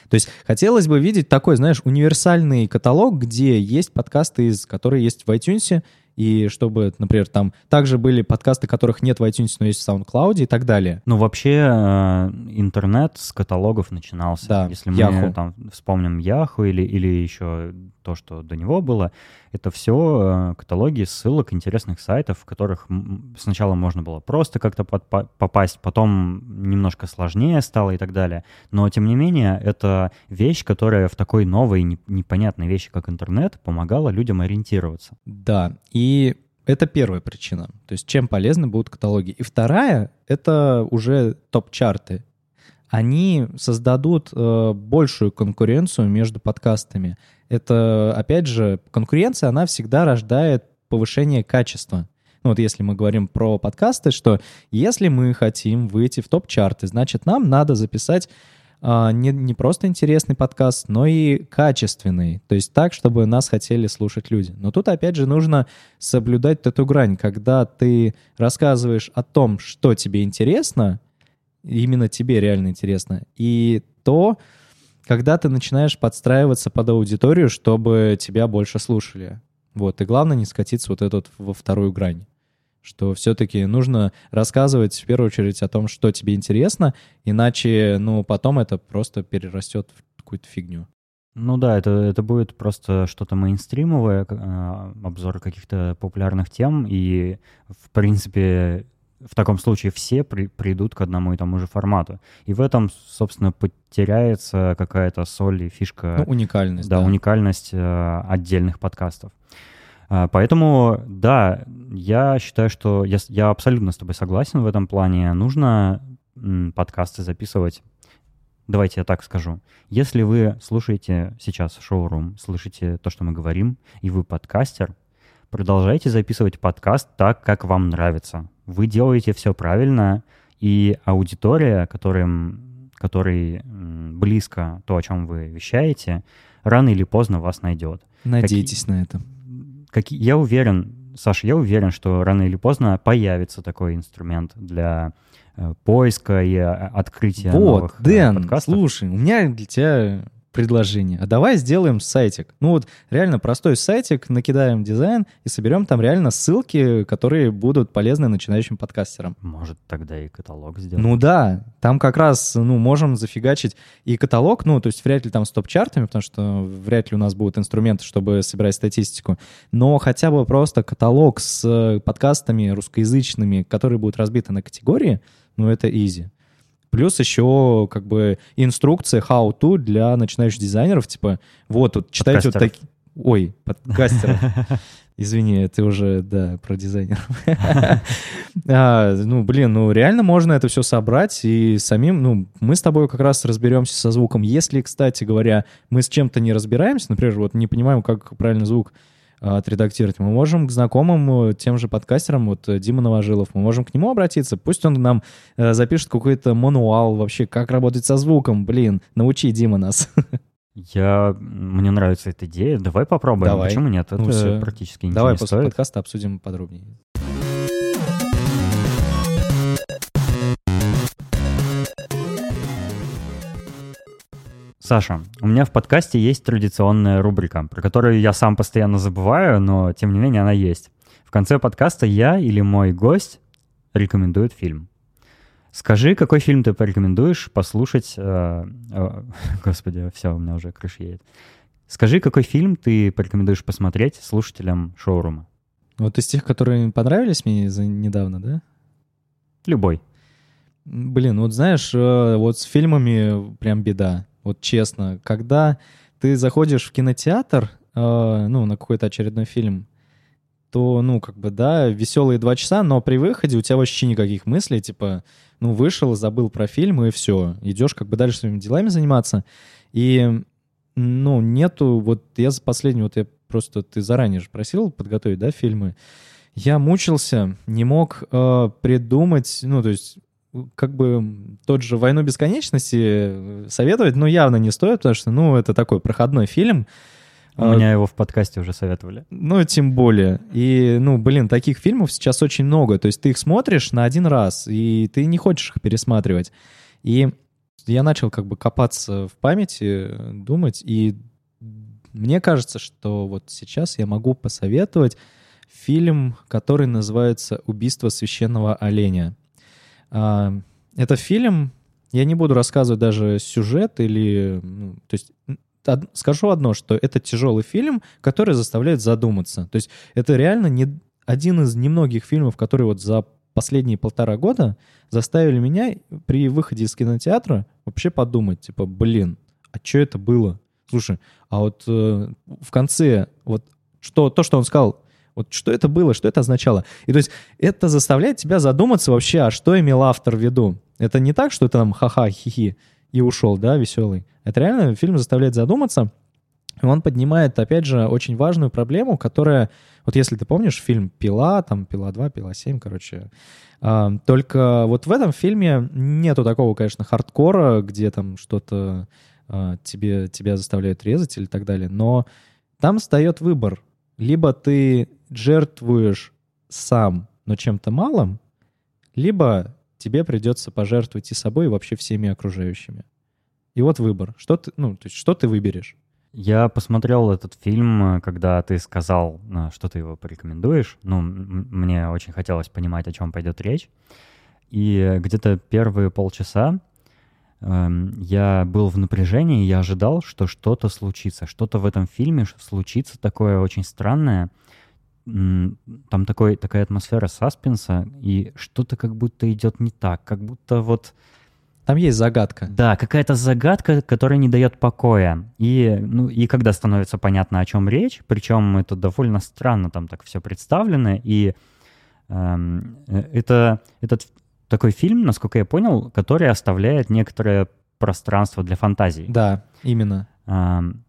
То есть хотелось бы видеть такой, знаешь, универсальный каталог, где есть подкасты, из, которые есть в iTunes, и чтобы, например, там также были подкасты, которых нет в iTunes, но есть в SoundCloud и так далее. Ну, вообще э, интернет с каталогов начинался. Да, Если мы Yahoo. там вспомним Yahoo или, или еще то, что до него было, это все э, каталоги ссылок интересных сайтов, в которых сначала можно было просто как-то попасть, потом немножко сложнее стало и так далее. Но, тем не менее, это вещь, которая в такой новой, непонятной вещи, как интернет, помогала людям ориентироваться. Да, и и это первая причина. То есть чем полезны будут каталоги. И вторая — это уже топ-чарты. Они создадут э, большую конкуренцию между подкастами. Это, опять же, конкуренция, она всегда рождает повышение качества. Ну вот если мы говорим про подкасты, что если мы хотим выйти в топ-чарты, значит, нам надо записать не, не просто интересный подкаст, но и качественный. То есть так, чтобы нас хотели слушать люди. Но тут, опять же, нужно соблюдать эту грань, когда ты рассказываешь о том, что тебе интересно, именно тебе реально интересно, и то, когда ты начинаешь подстраиваться под аудиторию, чтобы тебя больше слушали. Вот, и главное не скатиться вот этот во вторую грань что все-таки нужно рассказывать в первую очередь о том, что тебе интересно, иначе, ну, потом это просто перерастет в какую-то фигню. Ну да, это, это будет просто что-то мейнстримовое, э, обзор каких-то популярных тем, и, в принципе, в таком случае все при, придут к одному и тому же формату. И в этом, собственно, потеряется какая-то соль и фишка. Ну, уникальность. Да, да. уникальность э, отдельных подкастов. А, поэтому, да, я считаю, что я, я абсолютно с тобой согласен в этом плане. Нужно подкасты записывать. Давайте я так скажу. Если вы слушаете сейчас шоурум, слышите то, что мы говорим, и вы подкастер, продолжайте записывать подкаст так, как вам нравится. Вы делаете все правильно, и аудитория, которым, которой близко то, о чем вы вещаете, рано или поздно вас найдет. Надейтесь Какие... на это как, я уверен, Саша, я уверен, что рано или поздно появится такой инструмент для э, поиска и э, открытия вот, новых э, Дэн, подкастов. слушай, у меня для тебя предложение. А давай сделаем сайтик. Ну вот реально простой сайтик, накидаем дизайн и соберем там реально ссылки, которые будут полезны начинающим подкастерам. Может, тогда и каталог сделать? Ну да, там как раз, ну, можем зафигачить и каталог, ну, то есть вряд ли там с топ-чартами, потому что вряд ли у нас будут инструменты, чтобы собирать статистику, но хотя бы просто каталог с подкастами русскоязычными, которые будут разбиты на категории, ну, это easy. Плюс еще как бы инструкция how-to для начинающих дизайнеров, типа, вот тут читайте вот такие... Ой, подкастеров. Извини, ты уже, да, про дизайнеров. а, ну, блин, ну реально можно это все собрать и самим, ну, мы с тобой как раз разберемся со звуком. Если, кстати говоря, мы с чем-то не разбираемся, например, вот не понимаем, как правильно звук отредактировать. Мы можем к знакомым, э, тем же подкастерам, вот э, Дима Новожилов, мы можем к нему обратиться. Пусть он нам э, запишет какой-то мануал вообще, как работать со звуком. Блин, научи Дима нас. Я... Мне нравится эта идея. Давай попробуем. Давай. Почему нет? Это ну, практически ничего Давай не после стоит. подкаста обсудим подробнее. Саша, у меня в подкасте есть традиционная рубрика, про которую я сам постоянно забываю, но тем не менее она есть. В конце подкаста я или мой гость рекомендует фильм. Скажи, какой фильм ты порекомендуешь послушать... Э, э, господи, все, у меня уже крыша едет. Скажи, какой фильм ты порекомендуешь посмотреть слушателям шоурума? Вот из тех, которые понравились мне за недавно, да? Любой. Блин, вот знаешь, э, вот с фильмами прям беда. Вот честно, когда ты заходишь в кинотеатр, э, ну, на какой-то очередной фильм, то, ну, как бы, да, веселые два часа, но при выходе у тебя вообще никаких мыслей, типа, ну, вышел, забыл про фильм, и все. Идешь как бы дальше своими делами заниматься. И, ну, нету, вот я за последний, вот я просто, ты заранее же просил подготовить, да, фильмы. Я мучился, не мог э, придумать, ну, то есть как бы тот же «Войну бесконечности» советовать, ну, явно не стоит, потому что, ну, это такой проходной фильм, у а, меня его в подкасте уже советовали. Ну, тем более. И, ну, блин, таких фильмов сейчас очень много. То есть ты их смотришь на один раз, и ты не хочешь их пересматривать. И я начал как бы копаться в памяти, думать, и мне кажется, что вот сейчас я могу посоветовать фильм, который называется «Убийство священного оленя». А, это фильм, я не буду рассказывать даже сюжет или... Ну, то есть скажу одно, что это тяжелый фильм, который заставляет задуматься. То есть это реально не один из немногих фильмов, которые вот за последние полтора года заставили меня при выходе из кинотеатра вообще подумать, типа, блин, а что это было? Слушай, а вот э, в конце, вот что, то, что он сказал, вот что это было, что это означало? И то есть это заставляет тебя задуматься вообще, а что имел автор в виду? Это не так, что это там ха-ха, хи-хи и ушел, да, веселый. Это реально фильм заставляет задуматься. И он поднимает, опять же, очень важную проблему, которая, вот если ты помнишь фильм «Пила», там «Пила 2», «Пила 7», короче, э, только вот в этом фильме нету такого, конечно, хардкора, где там что-то э, тебе, тебя заставляют резать или так далее, но там встает выбор. Либо ты жертвуешь сам, но чем-то малым, либо тебе придется пожертвовать и собой, и вообще всеми окружающими. И вот выбор. Что ты, ну, то есть, что ты выберешь? Я посмотрел этот фильм, когда ты сказал, э, что ты его порекомендуешь. Ну, мне очень хотелось понимать, о чем пойдет речь. И где-то первые полчаса э, я был в напряжении, я ожидал, что что-то случится, что-то в этом фильме случится такое очень странное, там такой, такая атмосфера саспенса, и что-то как будто идет не так, как будто вот... Там есть загадка. Да, какая-то загадка, которая не дает покоя. И, ну, и когда становится понятно, о чем речь, причем это довольно странно там так все представлено, и эм, э, это этот такой фильм, насколько я понял, который оставляет некоторое пространство для фантазии. Да, именно. Эм,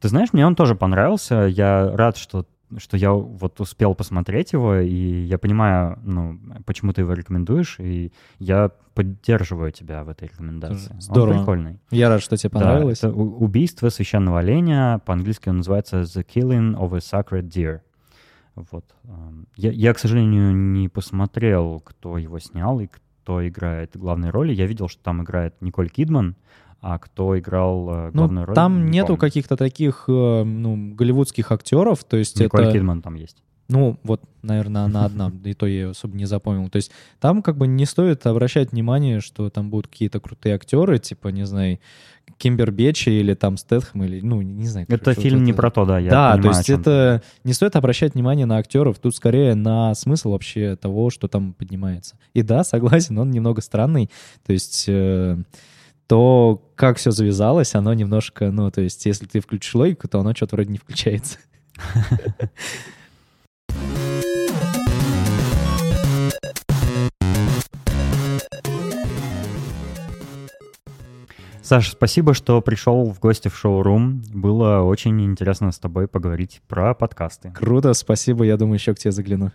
ты знаешь, мне он тоже понравился. Я рад, что что я вот успел посмотреть его, и я понимаю, ну, почему ты его рекомендуешь, и я поддерживаю тебя в этой рекомендации. Здорово. Он прикольный. Я рад, что тебе понравилось. Да, это убийство священного оленя, по-английски он называется The Killing of a Sacred Deer. Вот. Я, я, к сожалению, не посмотрел, кто его снял и кто играет главные роли. Я видел, что там играет Николь Кидман, а кто играл э, ну, главную ну, роль? Там не нету каких-то таких э, ну, голливудских актеров, то есть Николь это... Кидман там есть. Ну, вот, наверное, она одна, и то я ее особо не запомнил. То есть там как бы не стоит обращать внимание, что там будут какие-то крутые актеры, типа, не знаю, Кимбербечи или там Стэтхэм, или, ну, не знаю. Это фильм не про то, да, я Да, понимаю, то есть это не стоит обращать внимание на актеров, тут скорее на смысл вообще того, что там поднимается. И да, согласен, он немного странный, то есть... Э, то как все завязалось, оно немножко, ну, то есть, если ты включишь логику, то оно что-то вроде не включается. Саша, спасибо, что пришел в гости в шоу-рум. Было очень интересно с тобой поговорить про подкасты. Круто, спасибо. Я думаю, еще к тебе загляну.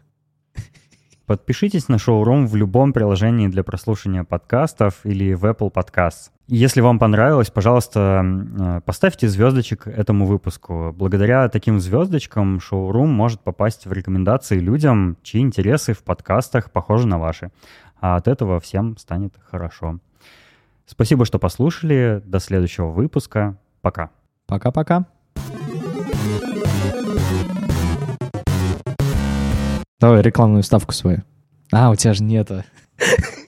Подпишитесь на шоурум в любом приложении для прослушивания подкастов или в Apple Podcasts. Если вам понравилось, пожалуйста, э, поставьте звездочек этому выпуску. Благодаря таким звездочкам шоурум может попасть в рекомендации людям, чьи интересы в подкастах похожи на ваши. А от этого всем станет хорошо. Спасибо, что послушали. До следующего выпуска. Пока. Пока-пока. Давай рекламную вставку свою. А, у тебя же нету.